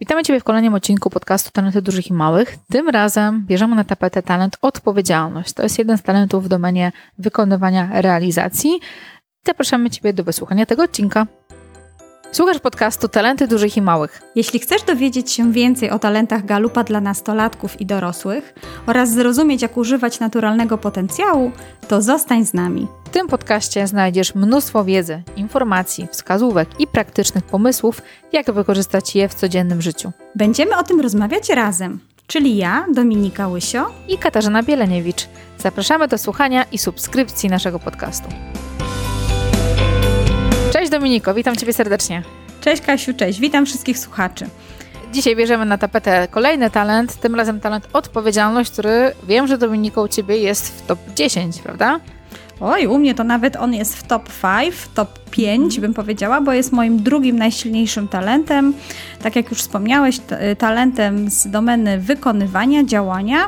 Witamy Ciebie w kolejnym odcinku podcastu Talenty Dużych i Małych. Tym razem bierzemy na tapetę talent odpowiedzialność. To jest jeden z talentów w domenie wykonywania realizacji. Zapraszamy Ciebie do wysłuchania tego odcinka. Słuchasz podcastu Talenty Dużych i Małych. Jeśli chcesz dowiedzieć się więcej o talentach Galupa dla nastolatków i dorosłych oraz zrozumieć, jak używać naturalnego potencjału, to zostań z nami. W tym podcaście znajdziesz mnóstwo wiedzy, informacji, wskazówek i praktycznych pomysłów, jak wykorzystać je w codziennym życiu. Będziemy o tym rozmawiać razem, czyli ja, Dominika Łysio i Katarzyna Bieleniewicz. Zapraszamy do słuchania i subskrypcji naszego podcastu. Dominiko, witam Ciebie serdecznie. Cześć Kasiu, cześć, witam wszystkich słuchaczy. Dzisiaj bierzemy na tapetę kolejny talent, tym razem talent odpowiedzialność, który wiem, że Dominiko u Ciebie jest w top 10, prawda? Oj, u mnie to nawet on jest w top 5, top 5 mhm. bym powiedziała, bo jest moim drugim najsilniejszym talentem. Tak jak już wspomniałeś, talentem z domeny wykonywania, działania.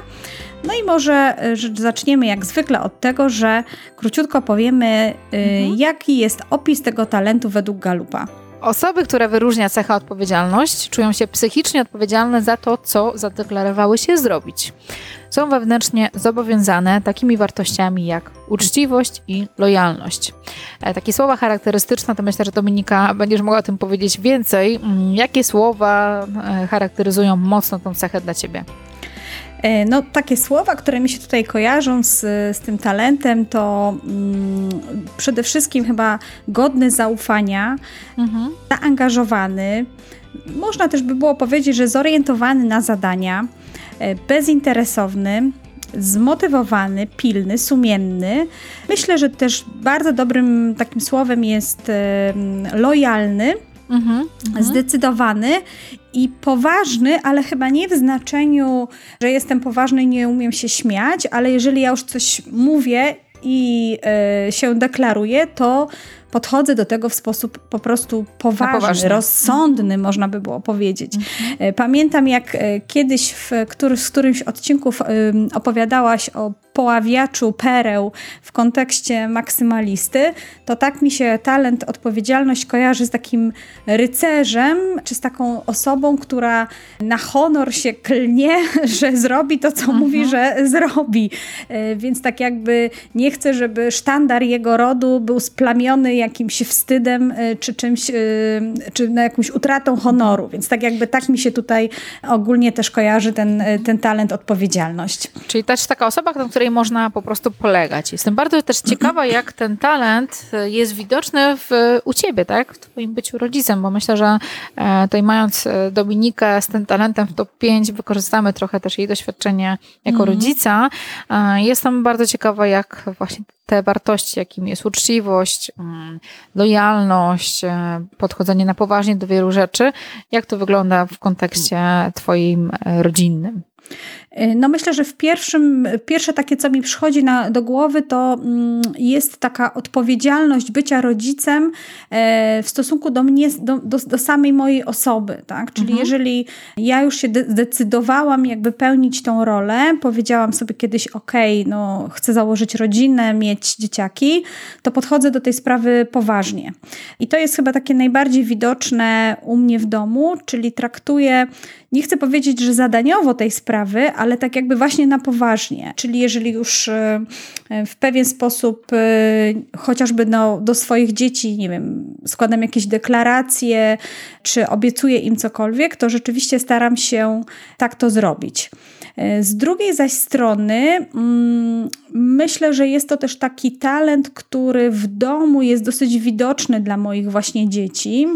No i może y, zaczniemy jak zwykle od tego, że króciutko powiemy, y, mhm. jaki jest opis tego talentu według Galupa. Osoby, które wyróżnia cecha odpowiedzialność, czują się psychicznie odpowiedzialne za to, co zadeklarowały się zrobić. Są wewnętrznie zobowiązane takimi wartościami jak uczciwość i lojalność. E, takie słowa charakterystyczne, to myślę, że Dominika będziesz mogła o tym powiedzieć więcej. Mm, jakie słowa e, charakteryzują mocno tą cechę dla Ciebie? E, no, takie słowa, które mi się tutaj kojarzą z, z tym talentem, to mm, przede wszystkim chyba godny zaufania, mhm. zaangażowany. Można też by było powiedzieć, że zorientowany na zadania, e, bezinteresowny, zmotywowany, pilny, sumienny. Myślę, że też bardzo dobrym takim słowem jest lojalny Mhm, mhm, zdecydowany i poważny, ale chyba nie w znaczeniu, że jestem poważny i nie umiem się śmiać, ale jeżeli ja już coś mówię i y, się deklaruję, to podchodzę do tego w sposób po prostu poważny, rozsądny, można by było powiedzieć. Mhm. Pamiętam, jak e, kiedyś w który, z którymś odcinków opowiadałaś o poławiaczu pereł w kontekście maksymalisty, to tak mi się talent, odpowiedzialność kojarzy z takim rycerzem, czy z taką osobą, która na honor się klnie, że zrobi to, co mhm. mówi, że zrobi. E, więc tak jakby nie chcę, żeby sztandar jego rodu był splamiony jakimś wstydem, e, czy czymś, e, czy na jakąś utratą honoru. Więc tak jakby tak mi się tutaj ogólnie też kojarzy ten, ten talent, odpowiedzialność. Czyli też taka osoba, do której można po prostu polegać. Jestem bardzo też ciekawa, jak ten talent jest widoczny w, u ciebie, tak? W twoim byciu rodzicem, bo myślę, że e, tutaj mając e, Dominikę z tym talentem w top 5, wykorzystamy trochę też jej doświadczenie jako mm. rodzica. E, jestem bardzo ciekawa, jak właśnie te wartości, jakim jest uczciwość, mm, lojalność, podchodzenie na poważnie do wielu rzeczy, jak to wygląda w kontekście twoim rodzinnym? Y, no myślę, że w pierwszym, pierwsze takie, co mi przychodzi na, do głowy, to mm, jest taka odpowiedzialność bycia rodzicem e, w stosunku do mnie, do, do, do samej mojej osoby, tak? Czyli mhm. jeżeli ja już się zdecydowałam jakby pełnić tą rolę, powiedziałam sobie kiedyś, ok, no chcę założyć rodzinę, mieć dzieciaki, to podchodzę do tej sprawy poważnie. I to jest chyba takie najbardziej widoczne u mnie w domu, czyli traktuję nie chcę powiedzieć, że zadaniowo tej sprawy, ale tak jakby właśnie na poważnie. Czyli jeżeli już e, w pewien sposób e, chociażby no, do swoich dzieci, nie wiem, składam jakieś deklaracje, czy obiecuję im cokolwiek, to rzeczywiście staram się tak to zrobić. E, z drugiej zaś strony, mm, myślę, że jest to też taki talent, który w domu jest dosyć widoczny dla moich właśnie dzieci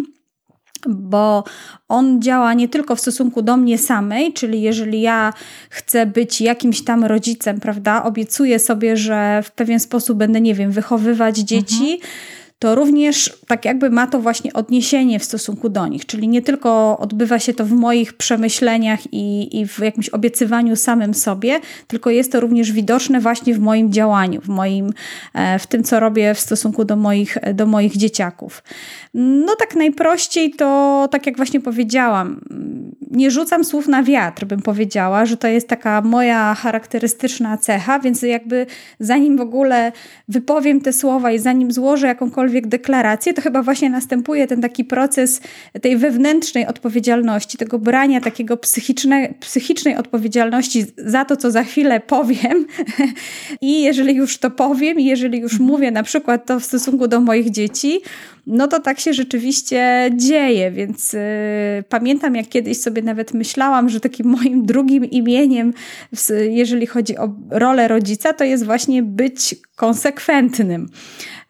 bo on działa nie tylko w stosunku do mnie samej, czyli jeżeli ja chcę być jakimś tam rodzicem, prawda, obiecuję sobie, że w pewien sposób będę, nie wiem, wychowywać dzieci. Mhm to również tak jakby ma to właśnie odniesienie w stosunku do nich. Czyli nie tylko odbywa się to w moich przemyśleniach i, i w jakimś obiecywaniu samym sobie, tylko jest to również widoczne właśnie w moim działaniu, w, moim, e, w tym, co robię w stosunku do moich, do moich dzieciaków. No tak najprościej to, tak jak właśnie powiedziałam, nie rzucam słów na wiatr, bym powiedziała, że to jest taka moja charakterystyczna cecha, więc jakby zanim w ogóle wypowiem te słowa i zanim złożę jakąkolwiek deklarację, to chyba właśnie następuje ten taki proces tej wewnętrznej odpowiedzialności, tego brania takiego psychiczne, psychicznej odpowiedzialności za to, co za chwilę powiem. I jeżeli już to powiem, i jeżeli już mhm. mówię na przykład to w stosunku do moich dzieci, no to tak się rzeczywiście dzieje, więc y, pamiętam jak kiedyś sobie nawet myślałam, że takim moim drugim imieniem, jeżeli chodzi o rolę rodzica, to jest właśnie być konsekwentnym.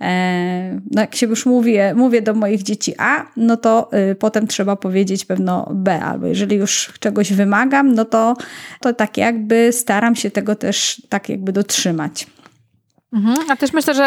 E, no jak się już mówię, mówię do moich dzieci A, no to y, potem trzeba powiedzieć pewno B, albo jeżeli już czegoś wymagam, no to, to tak jakby staram się tego też tak jakby dotrzymać. Mhm. A też myślę, że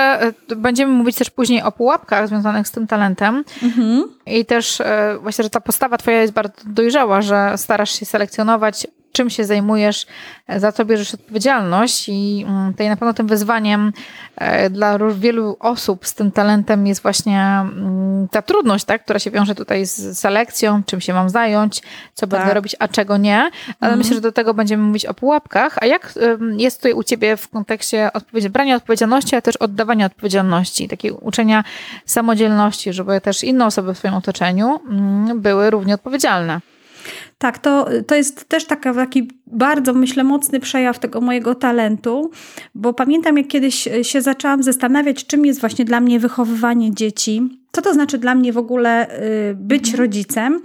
e, będziemy mówić też później o pułapkach związanych z tym talentem. Mhm. I też e, właśnie, że ta postawa twoja jest bardzo dojrzała, że starasz się selekcjonować czym się zajmujesz, e, za to bierzesz odpowiedzialność i mm, tutaj na pewno tym wyzwaniem e, dla wielu osób z tym talentem jest właśnie mm, ta trudność, tak, która się wiąże tutaj z selekcją, czym się mam zająć, co tak. będę robić, a czego nie. Ale mhm. myślę, że do tego będziemy mówić o pułapkach. A jak jest tutaj u ciebie w kontekście odpowiedzi, brania odpowiedzialności, ale też oddawania odpowiedzialności, takiego uczenia samodzielności, żeby też inne osoby w swoim otoczeniu mm, były równie odpowiedzialne? Tak, to, to jest też taka, taki bardzo, myślę, mocny przejaw tego mojego talentu, bo pamiętam, jak kiedyś się zaczęłam zastanawiać, czym jest właśnie dla mnie wychowywanie dzieci, co to znaczy dla mnie w ogóle y, być mhm. rodzicem.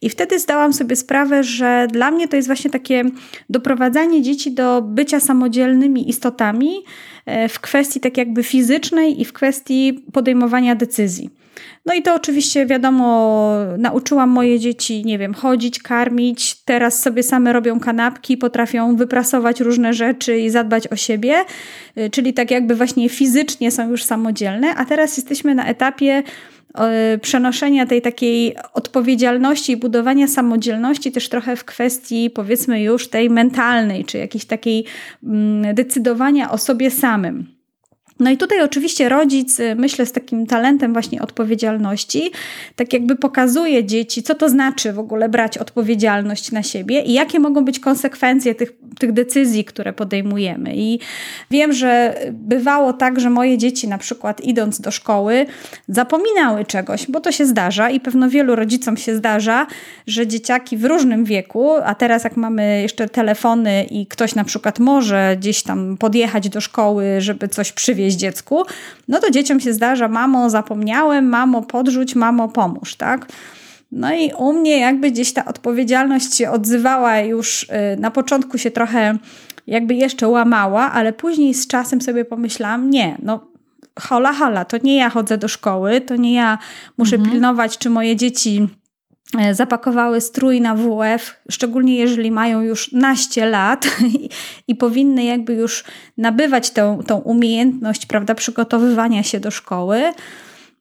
I wtedy zdałam sobie sprawę, że dla mnie to jest właśnie takie doprowadzanie dzieci do bycia samodzielnymi istotami e, w kwestii tak jakby fizycznej i w kwestii podejmowania decyzji. No i to oczywiście wiadomo, nauczyłam moje dzieci, nie wiem, chodzić, karmić. Teraz sobie same robią kanapki, potrafią wyprasować różne rzeczy i zadbać o siebie, y, czyli tak jakby właśnie fizycznie są już samodzielne, a teraz jesteśmy na etapie przenoszenia tej takiej odpowiedzialności i budowania samodzielności też trochę w kwestii powiedzmy już tej mentalnej, czy jakiejś takiej mm, decydowania o sobie samym. No i tutaj oczywiście rodzic, y, myślę, z takim talentem właśnie odpowiedzialności, tak jakby pokazuje dzieci, co to znaczy w ogóle brać odpowiedzialność na siebie i jakie mogą być konsekwencje tych, tych decyzji, które podejmujemy. I wiem, że bywało tak, że moje dzieci na przykład idąc do szkoły zapominały czegoś, bo to się zdarza i pewno wielu rodzicom się zdarza, że dzieciaki w różnym wieku, a teraz jak mamy jeszcze telefony i ktoś na przykład może gdzieś tam podjechać do szkoły, żeby coś przywieźć, dziecku, no to dzieciom się zdarza, mamo zapomniałem, mamo podrzuć, mamo pomóż, tak? No i u mnie jakby gdzieś ta odpowiedzialność się odzywała już y, na początku się trochę jakby jeszcze łamała, ale później z czasem sobie pomyślałam, nie, no hola, hola, to nie ja chodzę do szkoły, to nie ja muszę mhm. pilnować, czy moje dzieci E, zapakowały strój na WF, szczególnie jeżeli mają już naście lat i, i powinny jakby już nabywać tę, tą umiejętność, prawda, przygotowywania się do szkoły.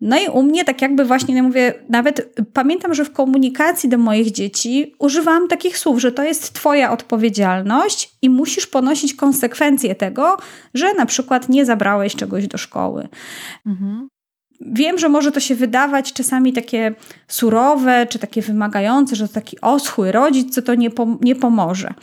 No i u mnie tak jakby właśnie, ja mówię, nawet pamiętam, że w komunikacji do moich dzieci używałam takich słów, że to jest twoja odpowiedzialność i musisz ponosić konsekwencje tego, że na przykład nie zabrałeś czegoś do szkoły. Mhm. Wiem, że może to się wydawać czasami takie surowe, czy takie wymagające, że to taki oschły rodzic, co to nie, pom nie pomoże.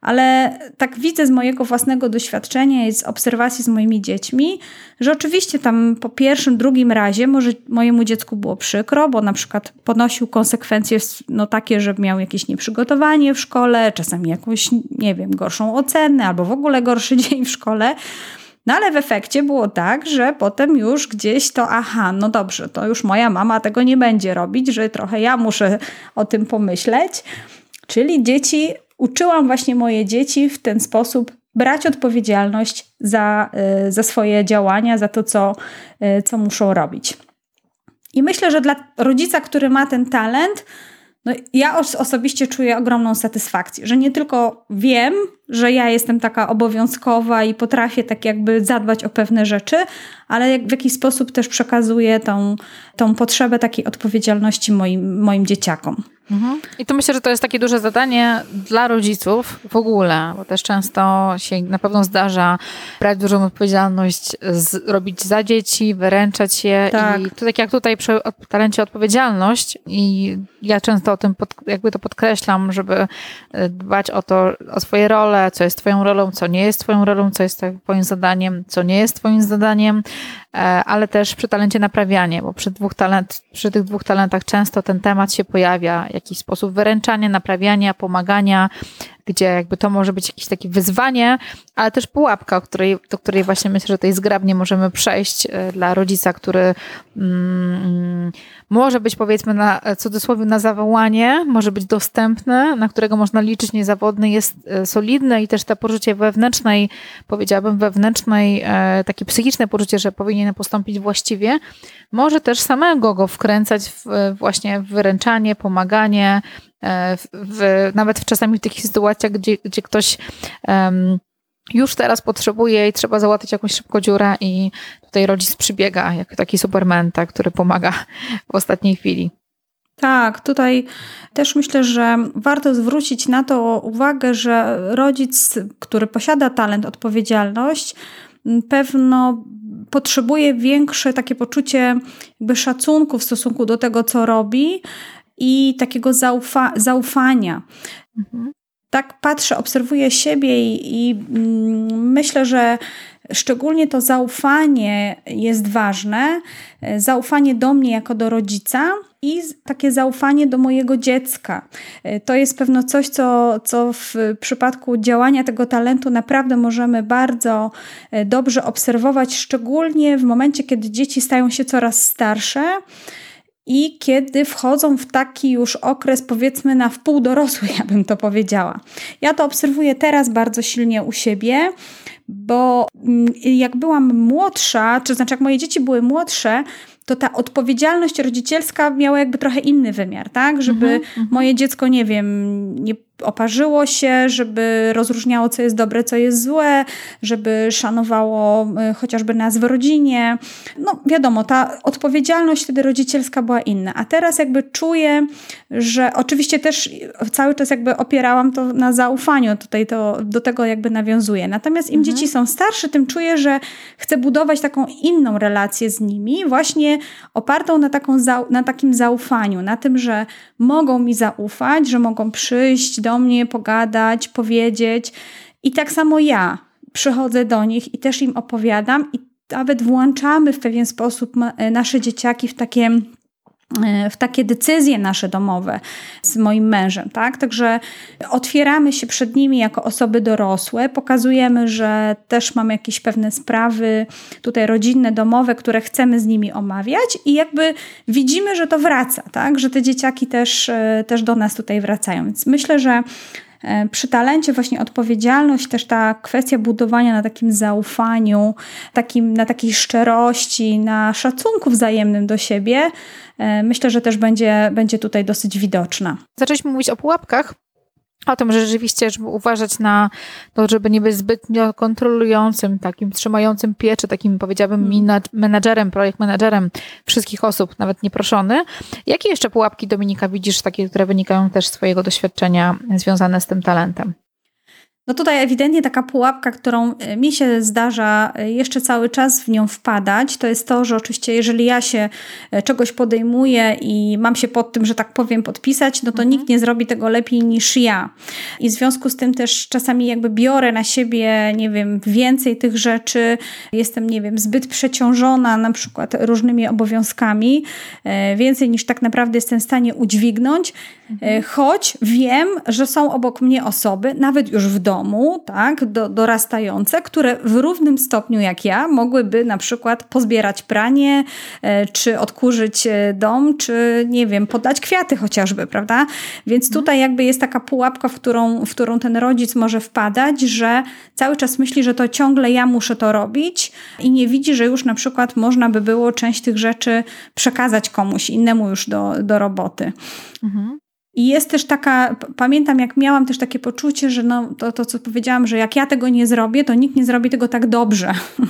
Ale tak widzę z mojego własnego doświadczenia i z obserwacji z moimi dziećmi, że oczywiście tam po pierwszym, drugim razie może mojemu dziecku było przykro, bo na przykład ponosił konsekwencje no, takie, że miał jakieś nieprzygotowanie w szkole, czasami jakąś, nie wiem, gorszą ocenę albo w ogóle gorszy dzień w szkole. No ale w efekcie było tak, że potem już gdzieś to, aha, no dobrze, to już moja mama tego nie będzie robić, że trochę ja muszę o tym pomyśleć. Czyli dzieci, uczyłam właśnie moje dzieci w ten sposób brać odpowiedzialność za, y, za swoje działania, za to, co, y, co muszą robić. I myślę, że dla rodzica, który ma ten talent, no ja osobiście czuję ogromną satysfakcję, że nie tylko wiem, że ja jestem taka obowiązkowa i potrafię tak jakby zadbać o pewne rzeczy, ale jak, w jakiś sposób też przekazuję tą, tą potrzebę takiej odpowiedzialności moim, moim dzieciakom. Mhm. I to myślę, że to jest takie duże zadanie dla rodziców w ogóle, bo też często się na pewno zdarza brać dużą odpowiedzialność, z, robić za dzieci, wyręczać je. Tak. I to tak jak tutaj przy talencie odpowiedzialność i ja często o tym pod, jakby to podkreślam, żeby e, dbać o to, o swoje role, co jest twoją rolą, co nie jest twoją rolą, co jest twoim zadaniem, co nie jest twoim zadaniem, ale też przy talencie naprawianie, bo przy, dwóch talent, przy tych dwóch talentach często ten temat się pojawia jakiś sposób wyręczania, naprawiania, pomagania, gdzie jakby to może być jakieś takie wyzwanie, ale też pułapka, której, do której właśnie myślę, że tutaj zgrabnie możemy przejść e, dla rodzica, który mm, może być powiedzmy na cudzysłowie na zawołanie, może być dostępny, na którego można liczyć niezawodny, jest e, solidny i też to poczucie wewnętrznej, powiedziałabym wewnętrznej, e, takie psychiczne poczucie, że powinien postąpić właściwie, może też samego go wkręcać w, właśnie w wyręczanie, pomaganie, E, w, w, nawet w czasami w takich sytuacjach, gdzie, gdzie ktoś um, już teraz potrzebuje i trzeba załatwić jakąś szybko dziurę i tutaj rodzic przybiega jak taki superman, tak, który pomaga w ostatniej chwili. Tak, tutaj też myślę, że warto zwrócić na to uwagę, że rodzic, który posiada talent, odpowiedzialność, pewno potrzebuje większe takie poczucie jakby szacunku w stosunku do tego, co robi, i takiego zaufa zaufania. Mhm. Tak patrzę, obserwuję siebie i, i mm, myślę, że szczególnie to zaufanie jest ważne. Zaufanie do mnie jako do rodzica i takie zaufanie do mojego dziecka. To jest pewno coś, co, co w przypadku działania tego talentu naprawdę możemy bardzo e, dobrze obserwować, szczególnie w momencie, kiedy dzieci stają się coraz starsze i kiedy wchodzą w taki już okres, powiedzmy, na wpół dorosły, ja bym to powiedziała. Ja to obserwuję teraz bardzo silnie u siebie, bo mm, jak byłam młodsza, czy znaczy jak moje dzieci były młodsze, to ta odpowiedzialność rodzicielska miała jakby trochę inny wymiar, tak? Żeby mm -hmm. moje dziecko, nie wiem, nie oparzyło się, żeby rozróżniało, co jest dobre, co jest złe, żeby szanowało y, chociażby nas w rodzinie. No wiadomo, ta odpowiedzialność wtedy rodzicielska była inna. A teraz jakby czuję, że oczywiście też cały czas jakby opierałam to na zaufaniu, tutaj to do tego jakby nawiązuję. Natomiast im mhm. dzieci są starsze, tym czuję, że chcę budować taką inną relację z nimi, właśnie opartą na, taką, na takim zaufaniu, na tym, że mogą mi zaufać, że mogą przyjść do mnie, pogadać, powiedzieć. I tak samo ja przychodzę do nich i też im opowiadam, i nawet włączamy w pewien sposób nasze dzieciaki w takie e, w takie decyzje nasze domowe z moim mężem, tak? Także otwieramy się przed nimi jako osoby dorosłe, pokazujemy, że też mamy jakieś pewne sprawy tutaj rodzinne, domowe, które chcemy z nimi omawiać i jakby widzimy, że to wraca, tak? Że te dzieciaki też, e, też do nas tutaj wracają. Więc myślę, że przy talencie właśnie odpowiedzialność, też ta kwestia budowania na takim zaufaniu, takim, na takiej szczerości, na szacunku wzajemnym do siebie, e, myślę, że też będzie, będzie tutaj dosyć widoczna. Zaczęliśmy mówić o pułapkach, o tym, że rzeczywiście, żeby uważać na to, żeby nie być zbytnio kontrolującym, takim trzymającym pieczę, takim powiedziałabym hmm. menadżerem, projekt menadżerem wszystkich osób, nawet nieproszony. Jakie jeszcze pułapki Dominika widzisz, takie, które wynikają też z Twojego doświadczenia związane z tym talentem? No tutaj ewidentnie taka pułapka, którą e, mi się zdarza e, jeszcze cały czas w nią wpadać, to jest to, że oczywiście jeżeli ja się e, czegoś podejmuję i mam się pod tym, że tak powiem, podpisać, no to mhm. nikt nie zrobi tego lepiej niż ja. I w związku z tym też czasami jakby biorę na siebie, nie wiem, więcej tych rzeczy, jestem, nie wiem, zbyt przeciążona na przykład różnymi obowiązkami, więcej niż tak naprawdę jestem w stanie udźwignąć, mhm. choć wiem, że są obok mnie osoby, nawet już w domu, domu, tak, do, dorastające, które w równym stopniu jak ja mogłyby na przykład pozbierać pranie, e, czy odkurzyć e, dom, czy nie wiem, podać kwiaty chociażby, prawda? Więc mhm. tutaj jakby jest taka pułapka, w którą, w którą ten rodzic może wpadać, że cały czas myśli, że to ciągle ja muszę to robić i nie widzi, że już na przykład można by było część tych rzeczy przekazać komuś innemu już do, do roboty. Mhm. I jest też taka, pamiętam jak miałam też takie poczucie, że no, to, to co powiedziałam, że jak ja tego nie zrobię, to nikt nie zrobi tego tak dobrze.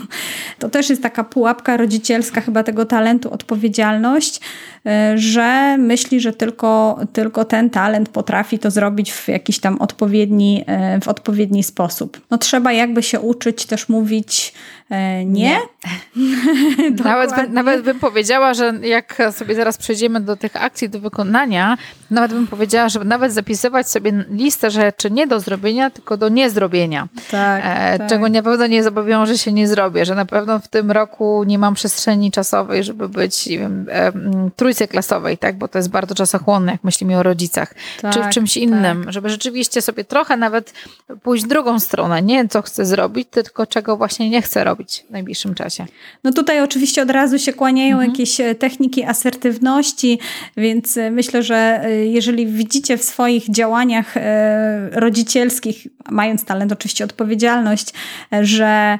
To też jest taka pułapka rodzicielska chyba tego talentu, odpowiedzialność, y, że myśli, że tylko, tylko ten talent potrafi to zrobić w jakiś tam odpowiedni, y, w odpowiedni sposób. No trzeba jakby się uczyć też mówić E, nie. nie. nawet, by, nawet bym powiedziała, że jak sobie zaraz przejdziemy do tych akcji do wykonania, nawet bym powiedziała, że nawet zapisywać sobie listę rzeczy nie do zrobienia, tylko do niezrobienia. Tak, e, tak. Czego na pewno nie zobowiążę się nie zrobię, że na pewno w tym roku nie mam przestrzeni czasowej, żeby być nie wiem, e, trójce klasowej, tak? bo to jest bardzo czasochłonne, jak myślimy o rodzicach, tak, czy w czymś tak. innym, tak. żeby rzeczywiście sobie trochę nawet pójść w drugą stronę, nie co chcę zrobić, tylko czego właśnie nie chcę robić robić w najbliższym czasie? No tutaj oczywiście od razu się kłaniają mhm. jakieś e, techniki asertywności, więc e, myślę, że e, jeżeli widzicie w swoich działaniach rodzicielskich, mając talent, oczywiście odpowiedzialność, że,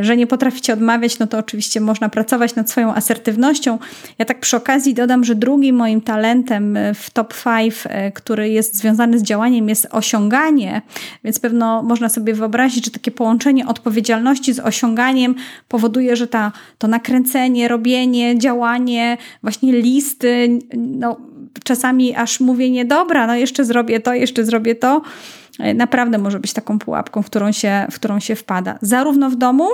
że nie potraficie odmawiać, no to oczywiście można pracować nad swoją asertywnością. Ja tak przy okazji dodam, że drugim moim talentem w top 5, który jest związany z działaniem, jest osiąganie, więc pewno można sobie wyobrazić, że takie połączenie odpowiedzialności z osiąganiem osiąganiem powoduje, że ta, to nakręcenie, robienie, działanie, właśnie listy, no, czasami aż mówienie, dobra, no jeszcze zrobię to, jeszcze zrobię to, naprawdę może być taką pułapką, w którą się, w którą się wpada. Zarówno w domu,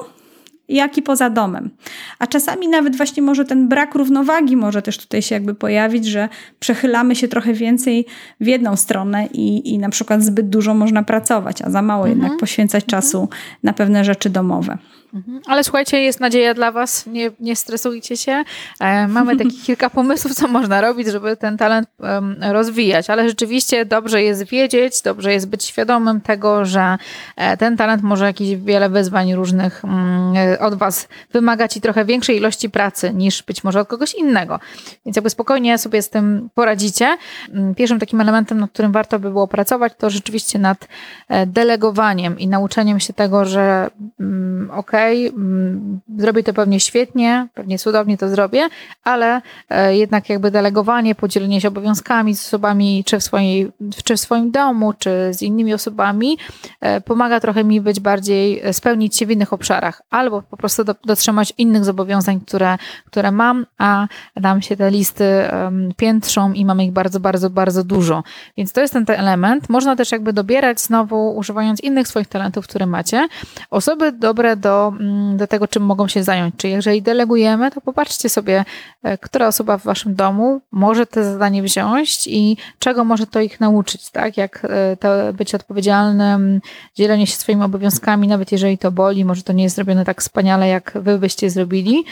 jak i poza domem. A czasami nawet właśnie może ten brak równowagi może też tutaj się jakby pojawić, że przechylamy się trochę więcej w jedną stronę i, i na przykład zbyt dużo można pracować, a za mało mhm. jednak poświęcać mhm. czasu na pewne rzeczy domowe. Mhm. Ale słuchajcie, jest nadzieja dla Was, nie, nie stresujcie się. E, mamy takich kilka pomysłów, co można robić, żeby ten talent um, rozwijać, ale rzeczywiście dobrze jest wiedzieć, dobrze jest być świadomym tego, że e, ten talent może jakieś wiele wyzwań różnych um, od Was wymagać i trochę większej ilości pracy niż być może od kogoś innego. Więc jakby spokojnie sobie z tym poradzicie. Mm, pierwszym takim elementem, nad którym warto by było pracować, to rzeczywiście nad e, delegowaniem i nauczeniem się tego, że um, ok, Mm, zrobię to pewnie świetnie, pewnie cudownie to zrobię, ale e, jednak jakby delegowanie, podzielenie się obowiązkami z osobami, czy w, swojej, czy w swoim domu, czy z innymi osobami, e, pomaga trochę mi być bardziej, e, spełnić się w innych obszarach, albo po prostu dotrzymać innych zobowiązań, które, które mam, a nam się te listy piętrzą i mamy ich bardzo, bardzo, bardzo dużo. Więc to jest ten, ten element. Można też jakby dobierać znowu, używając innych swoich talentów, które macie, osoby dobre do Mm, do, tego, czym mogą się zająć. Czyli jeżeli delegujemy, to popatrzcie sobie, e, która osoba w waszym domu może te zadanie wziąć i czego może to ich nauczyć, tak? Jak e, to być odpowiedzialnym, dzielenie się swoimi obowiązkami, nawet jeżeli to boli, może to nie jest zrobione tak wspaniale, jak wy byście zrobili,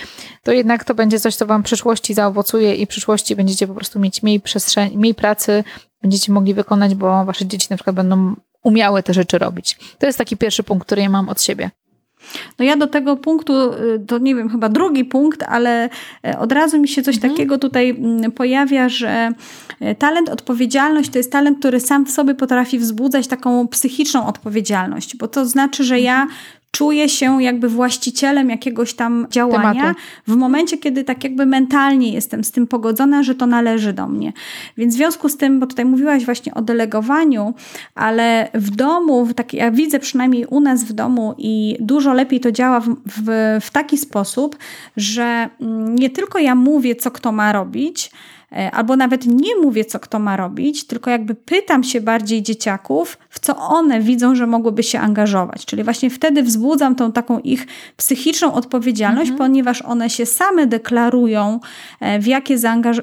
to jednak to będzie coś, co wam w przyszłości zaowocuje i w przyszłości będziecie po prostu mieć mniej przestrzeni, mniej pracy, będziecie mogli wykonać, bo wasze dzieci na przykład będą umiały te rzeczy robić. To jest taki pierwszy punkt, który ja mam od siebie. No ja do tego punktu, y, to nie wiem, chyba drugi punkt, ale e, od razu mi się coś mhm. takiego tutaj mm, pojawia, że e, talent, odpowiedzialność to jest talent, który sam w sobie potrafi wzbudzać taką psychiczną odpowiedzialność, bo to znaczy, że ja czuję się jakby właścicielem jakiegoś tam działania Tematu. w momencie, kiedy tak jakby mentalnie jestem z tym pogodzona, że to należy do mnie. Więc w związku z tym, bo tutaj mówiłaś właśnie o delegowaniu, ale w domu, w taki, ja widzę przynajmniej u nas w domu i dużo lepiej to działa w, w, w taki sposób, że mm, nie tylko ja mówię, co kto ma robić, albo nawet nie mówię, co kto ma robić, tylko jakby pytam się bardziej dzieciaków, w co one widzą, że mogłyby się angażować. Czyli właśnie wtedy wzbudzam tą taką ich psychiczną odpowiedzialność, mhm. ponieważ one się same deklarują, e, w jakie,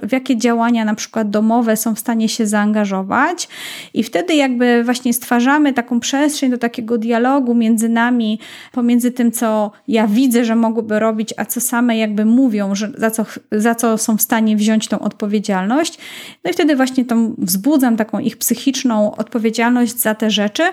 w jakie działania na przykład domowe są w stanie się zaangażować i wtedy jakby właśnie stwarzamy taką przestrzeń do takiego dialogu między nami, pomiędzy tym, co ja widzę, że mogłyby robić, a co same jakby mówią, że za co, za co są w stanie wziąć tą odpowiedzialność odpowiedzialność. No i wtedy właśnie tą wzbudzam taką ich psychiczną odpowiedzialność za te rzeczy,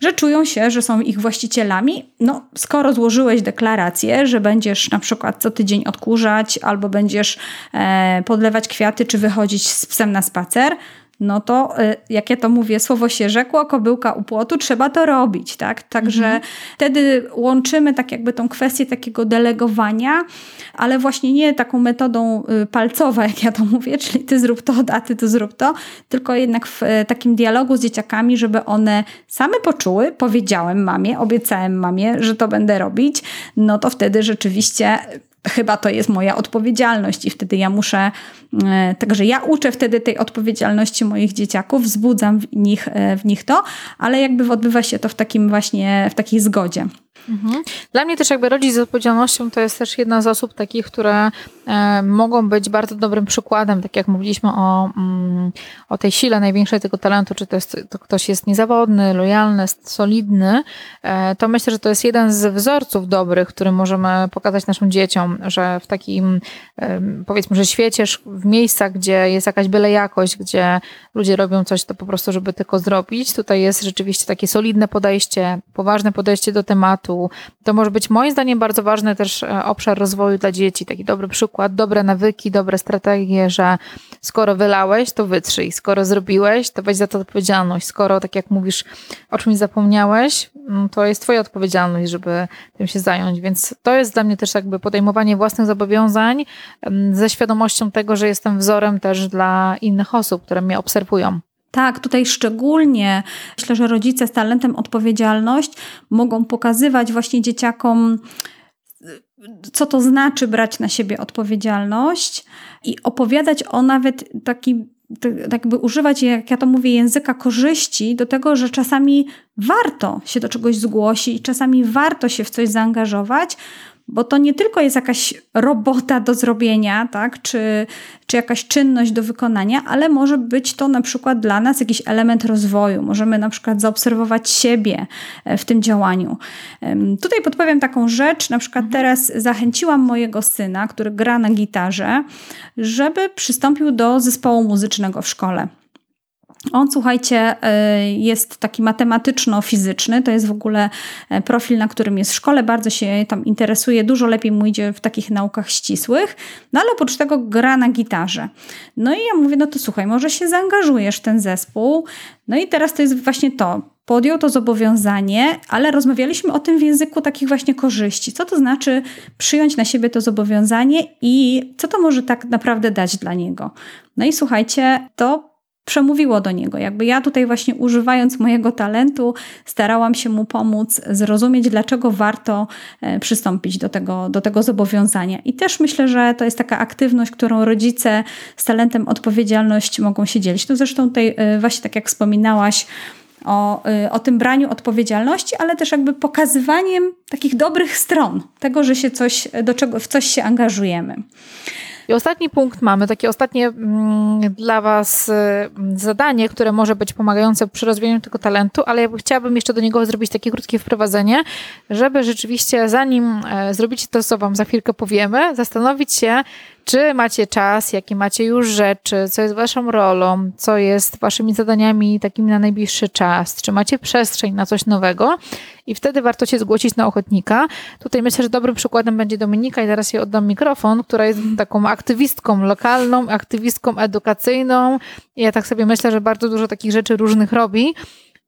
że czują się, że są ich właścicielami. No, skoro złożyłeś deklarację, że będziesz na przykład co tydzień odkurzać, albo będziesz e, podlewać kwiaty, czy wychodzić z psem na spacer, no to y, jak ja to mówię, słowo się rzekło, kobyłka u płotu, trzeba to robić, tak? Także mhm. wtedy łączymy tak jakby tą kwestię takiego delegowania, ale właśnie nie taką metodą y, palcową, jak ja to mówię, czyli ty zrób to, a ty to zrób to, tylko jednak w y, takim dialogu z dzieciakami, żeby one same poczuły, powiedziałem mamie, obiecałem mamie, że to będę robić, no to wtedy rzeczywiście chyba to jest moja odpowiedzialność i wtedy ja muszę, e, także ja uczę wtedy tej odpowiedzialności moich dzieciaków, wzbudzam w nich, e, w nich to, ale jakby odbywa się to w takim właśnie, w takiej zgodzie. Mhm. Dla mnie też jakby rodzic z odpowiedzialnością to jest też jedna z osób takich, które e, mogą być bardzo dobrym przykładem, tak jak mówiliśmy o, mm, o tej sile największej tego talentu, czy to, jest, to ktoś jest niezawodny, lojalny, solidny, e, to myślę, że to jest jeden z wzorców dobrych, który możemy pokazać naszym dzieciom, że w takim e, powiedzmy, że świecie, w miejscach, gdzie jest jakaś byle jakość, gdzie ludzie robią coś to po prostu, żeby tylko zrobić, tutaj jest rzeczywiście takie solidne podejście, poważne podejście do tematu, to może być moim zdaniem bardzo ważny też e, obszar rozwoju dla dzieci. Taki dobry przykład, dobre nawyki, dobre strategie, że skoro wylałeś, to wytrzyj. Skoro zrobiłeś, to weź za to odpowiedzialność. Skoro, tak jak mówisz, o czymś zapomniałeś, mm, to jest twoja odpowiedzialność, żeby tym się zająć. Więc to jest dla mnie też jakby podejmowanie własnych zobowiązań mm, ze świadomością tego, że jestem wzorem też dla innych osób, które mnie obserwują. Tak, tutaj szczególnie myślę, że rodzice z talentem odpowiedzialność mogą pokazywać właśnie dzieciakom, co to znaczy brać na siebie odpowiedzialność i opowiadać o nawet taki tak jakby używać, jak ja to mówię, języka korzyści do tego, że czasami warto się do czegoś zgłosić, czasami warto się w coś zaangażować, bo to nie tylko jest jakaś robota do zrobienia, tak, czy, czy jakaś czynność do wykonania, ale może być to na przykład dla nas jakiś element rozwoju. Możemy na przykład zaobserwować siebie e, w tym działaniu. Tutaj podpowiem taką rzecz, na przykład mhm. teraz zachęciłam mojego syna, który gra na gitarze, żeby przystąpił do zespołu muzycznego w szkole. On, słuchajcie, y, jest taki matematyczno-fizyczny, to jest w ogóle e, profil, na którym jest w szkole, bardzo się tam interesuje, dużo lepiej mu idzie w takich naukach ścisłych, no ale oprócz tego gra na gitarze. No i ja mówię, no to słuchaj, może się zaangażujesz w ten zespół. No i teraz to jest właśnie to, podjął to zobowiązanie, ale rozmawialiśmy o tym w języku takich właśnie korzyści. Co to znaczy przyjąć na siebie to zobowiązanie i co to może tak naprawdę dać dla niego? No i słuchajcie, to przemówiło do niego. Jakby ja tutaj właśnie używając mojego talentu starałam się mu pomóc zrozumieć, dlaczego warto e, przystąpić do tego, do tego zobowiązania. I też myślę, że to jest taka aktywność, którą rodzice z talentem odpowiedzialność mogą się dzielić. To zresztą tutaj e, właśnie tak jak wspominałaś, o, e, o tym braniu odpowiedzialności, ale też jakby pokazywaniem takich dobrych stron tego, że się coś, do czego, w coś się angażujemy. I ostatni punkt mamy, takie ostatnie mm, dla Was mm, zadanie, które może być pomagające przy rozwijaniu tego talentu, ale ja chciałabym jeszcze do niego zrobić takie krótkie wprowadzenie, żeby rzeczywiście zanim e, zrobicie to, co Wam za chwilkę powiemy, zastanowić się, czy macie czas, jakie macie już rzeczy, co jest waszą rolą, co jest waszymi zadaniami takimi na najbliższy czas, czy macie przestrzeń na coś nowego i wtedy warto się zgłosić na ochotnika. Tutaj myślę, że dobrym przykładem będzie Dominika i zaraz jej oddam mikrofon, która jest taką aktywistką lokalną, aktywistką edukacyjną i ja tak sobie myślę, że bardzo dużo takich rzeczy różnych robi.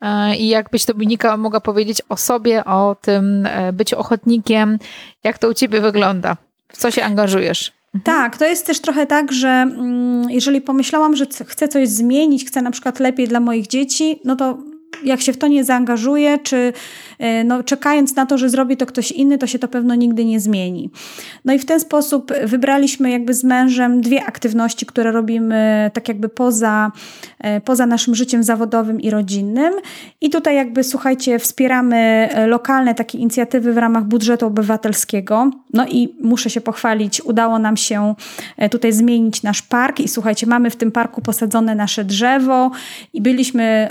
E, I jakbyś Dominika mogła powiedzieć o sobie, o tym e, byciu ochotnikiem, jak to u ciebie wygląda? W co się angażujesz? Mhm. Tak, to jest też trochę tak, że mm, jeżeli pomyślałam, że chcę coś zmienić, chcę na przykład lepiej dla moich dzieci, no to jak się w to nie zaangażuje, czy e, no, czekając na to, że zrobi to ktoś inny, to się to pewno nigdy nie zmieni. No i w ten sposób wybraliśmy jakby z mężem dwie aktywności, które robimy tak jakby poza, e, poza naszym życiem zawodowym i rodzinnym. I tutaj jakby słuchajcie, wspieramy e, lokalne takie inicjatywy w ramach budżetu obywatelskiego. No i muszę się pochwalić, udało nam się tutaj zmienić nasz park i słuchajcie, mamy w tym parku posadzone nasze drzewo i byliśmy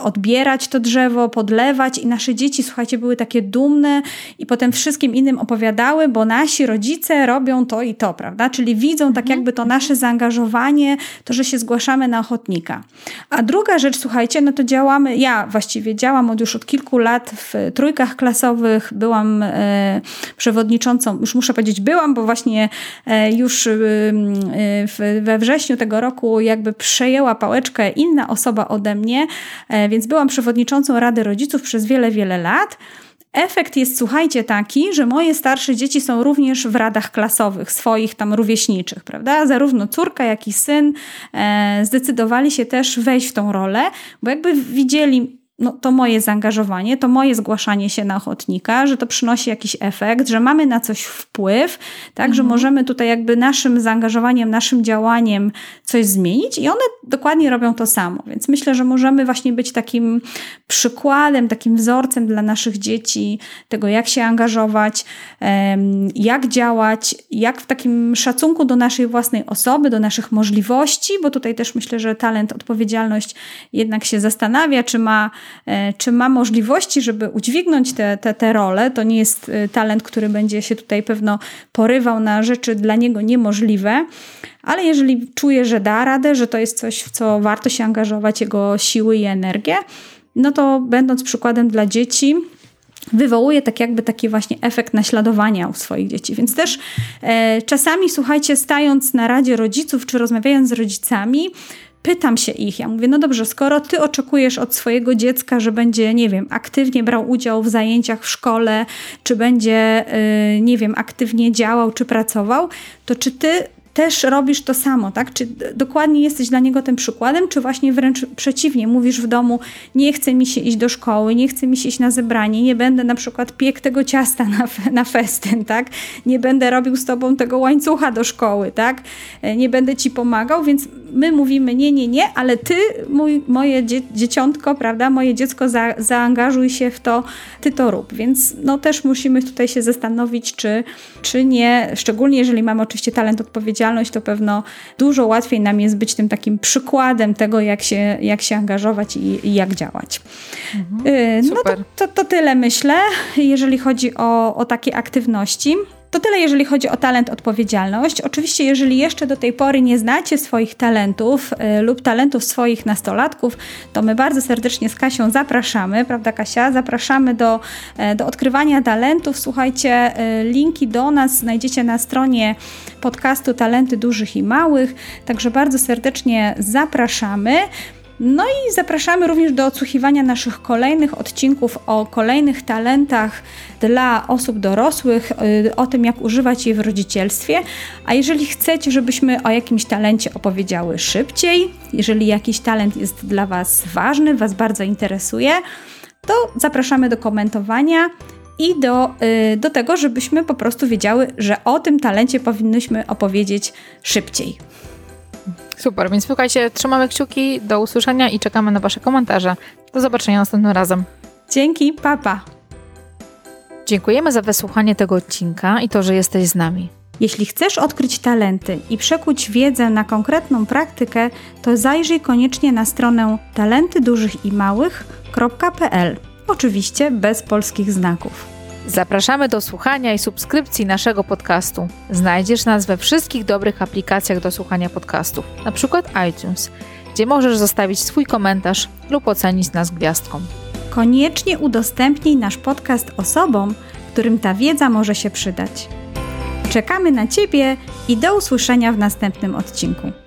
odbierać ubierać to drzewo, podlewać i nasze dzieci, słuchajcie, były takie dumne i potem wszystkim innym opowiadały, bo nasi rodzice robią to i to, prawda? Czyli widzą tak jakby to nasze zaangażowanie, to, że się zgłaszamy na ochotnika. A druga rzecz, słuchajcie, no to działamy, ja właściwie działam od już od kilku lat w trójkach klasowych, byłam e, przewodniczącą, już muszę powiedzieć byłam, bo właśnie e, już e, we wrześniu tego roku jakby przejęła pałeczkę inna osoba ode mnie, e, więc byłam przewodniczącą Rady Rodziców przez wiele, wiele lat. Efekt jest, słuchajcie, taki, że moje starsze dzieci są również w radach klasowych, swoich tam rówieśniczych, prawda? Zarówno córka, jak i syn e, zdecydowali się też wejść w tą rolę, bo jakby widzieli no, to moje zaangażowanie, to moje zgłaszanie się na ochotnika, że to przynosi jakiś efekt, że mamy na coś wpływ, tak, mhm. że możemy tutaj jakby naszym zaangażowaniem, naszym działaniem coś zmienić i one dokładnie robią to samo. Więc myślę, że możemy właśnie być takim przykładem, takim wzorcem dla naszych dzieci tego, jak się angażować, jak działać, jak w takim szacunku do naszej własnej osoby, do naszych możliwości, bo tutaj też myślę, że talent, odpowiedzialność jednak się zastanawia, czy ma czy ma możliwości, żeby udźwignąć te, te, te role. To nie jest e, talent, który będzie się tutaj pewno porywał na rzeczy dla niego niemożliwe, ale jeżeli czuje, że da radę, że to jest coś, w co warto się angażować, jego siły i energię, no to będąc przykładem dla dzieci, wywołuje tak jakby taki właśnie efekt naśladowania u swoich dzieci. Więc też e, czasami, słuchajcie, stając na radzie rodziców, czy rozmawiając z rodzicami, pytam się ich, ja mówię, no dobrze, skoro ty oczekujesz od swojego dziecka, że będzie, nie wiem, aktywnie brał udział w zajęciach w szkole, czy będzie, y, nie wiem, aktywnie działał, czy pracował, to czy ty też robisz to samo, tak? Czy dokładnie jesteś dla niego tym przykładem, czy właśnie wręcz przeciwnie, mówisz w domu, nie chce mi się iść do szkoły, nie chce mi się iść na zebranie, nie będę na przykład piek tego ciasta na, na festyn, tak? Nie będę robił z tobą tego łańcucha do szkoły, tak? E, nie będę ci pomagał, więc my mówimy nie, nie, nie, ale ty, mój, moje dzie dzieciątko, prawda, moje dziecko za, zaangażuj się w to, ty to rób. Więc no też musimy tutaj się zastanowić, czy, czy nie, szczególnie jeżeli mamy oczywiście talent odpowiedzialność, to pewno dużo łatwiej nam jest być tym takim przykładem tego, jak się, jak się angażować i, i jak działać. Mhm, y, no to, to, to tyle myślę, jeżeli chodzi o, o takie aktywności. To tyle, jeżeli chodzi o talent, odpowiedzialność. Oczywiście, jeżeli jeszcze do tej pory nie znacie swoich talentów y, lub talentów swoich nastolatków, to my bardzo serdecznie z Kasią zapraszamy, prawda Kasia? Zapraszamy do, y, do odkrywania talentów. Słuchajcie, y, linki do nas znajdziecie na stronie podcastu Talenty Dużych i Małych, także bardzo serdecznie zapraszamy. No i zapraszamy również do odsłuchiwania naszych kolejnych odcinków o kolejnych talentach dla osób dorosłych, y, o tym, jak używać je w rodzicielstwie. A jeżeli chcecie, żebyśmy o jakimś talencie opowiedziały szybciej, jeżeli jakiś talent jest dla Was ważny, Was bardzo interesuje, to zapraszamy do komentowania i do, y, do tego, żebyśmy po prostu wiedziały, że o tym talencie powinnyśmy opowiedzieć szybciej. Super, więc słuchajcie, trzymamy kciuki, do usłyszenia i czekamy na Wasze komentarze. Do zobaczenia następnym razem. Dzięki, papa. Dziękujemy za wysłuchanie tego odcinka i to, że jesteś z nami. Jeśli chcesz odkryć talenty i przekuć wiedzę na konkretną praktykę, to zajrzyj koniecznie na stronę talentydużychimałych.pl. Oczywiście bez polskich znaków. Zapraszamy do słuchania i subskrypcji naszego podcastu. Znajdziesz nas we wszystkich dobrych aplikacjach do słuchania podcastów, np. iTunes, gdzie możesz zostawić swój komentarz lub ocenić nas gwiazdką. Koniecznie udostępnij nasz podcast osobom, którym ta wiedza może się przydać. Czekamy na Ciebie i do usłyszenia w następnym odcinku.